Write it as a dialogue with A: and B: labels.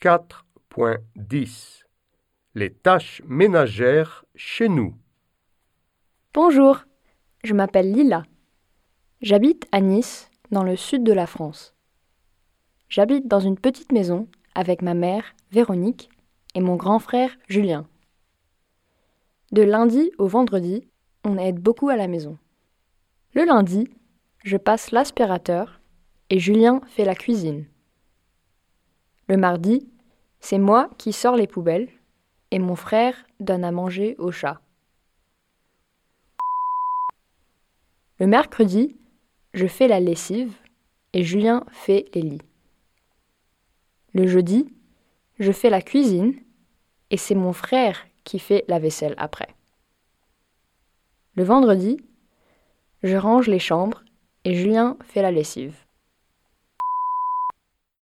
A: 4.10 Les tâches ménagères chez nous.
B: Bonjour, je m'appelle Lila. J'habite à Nice, dans le sud de la France. J'habite dans une petite maison avec ma mère, Véronique, et mon grand frère, Julien. De lundi au vendredi, on aide beaucoup à la maison. Le lundi, je passe l'aspirateur et Julien fait la cuisine. Le mardi, c'est moi qui sors les poubelles et mon frère donne à manger au chat. Le mercredi, je fais la lessive et Julien fait les lits. Le jeudi, je fais la cuisine et c'est mon frère qui fait la vaisselle après. Le vendredi, je range les chambres et Julien fait la lessive.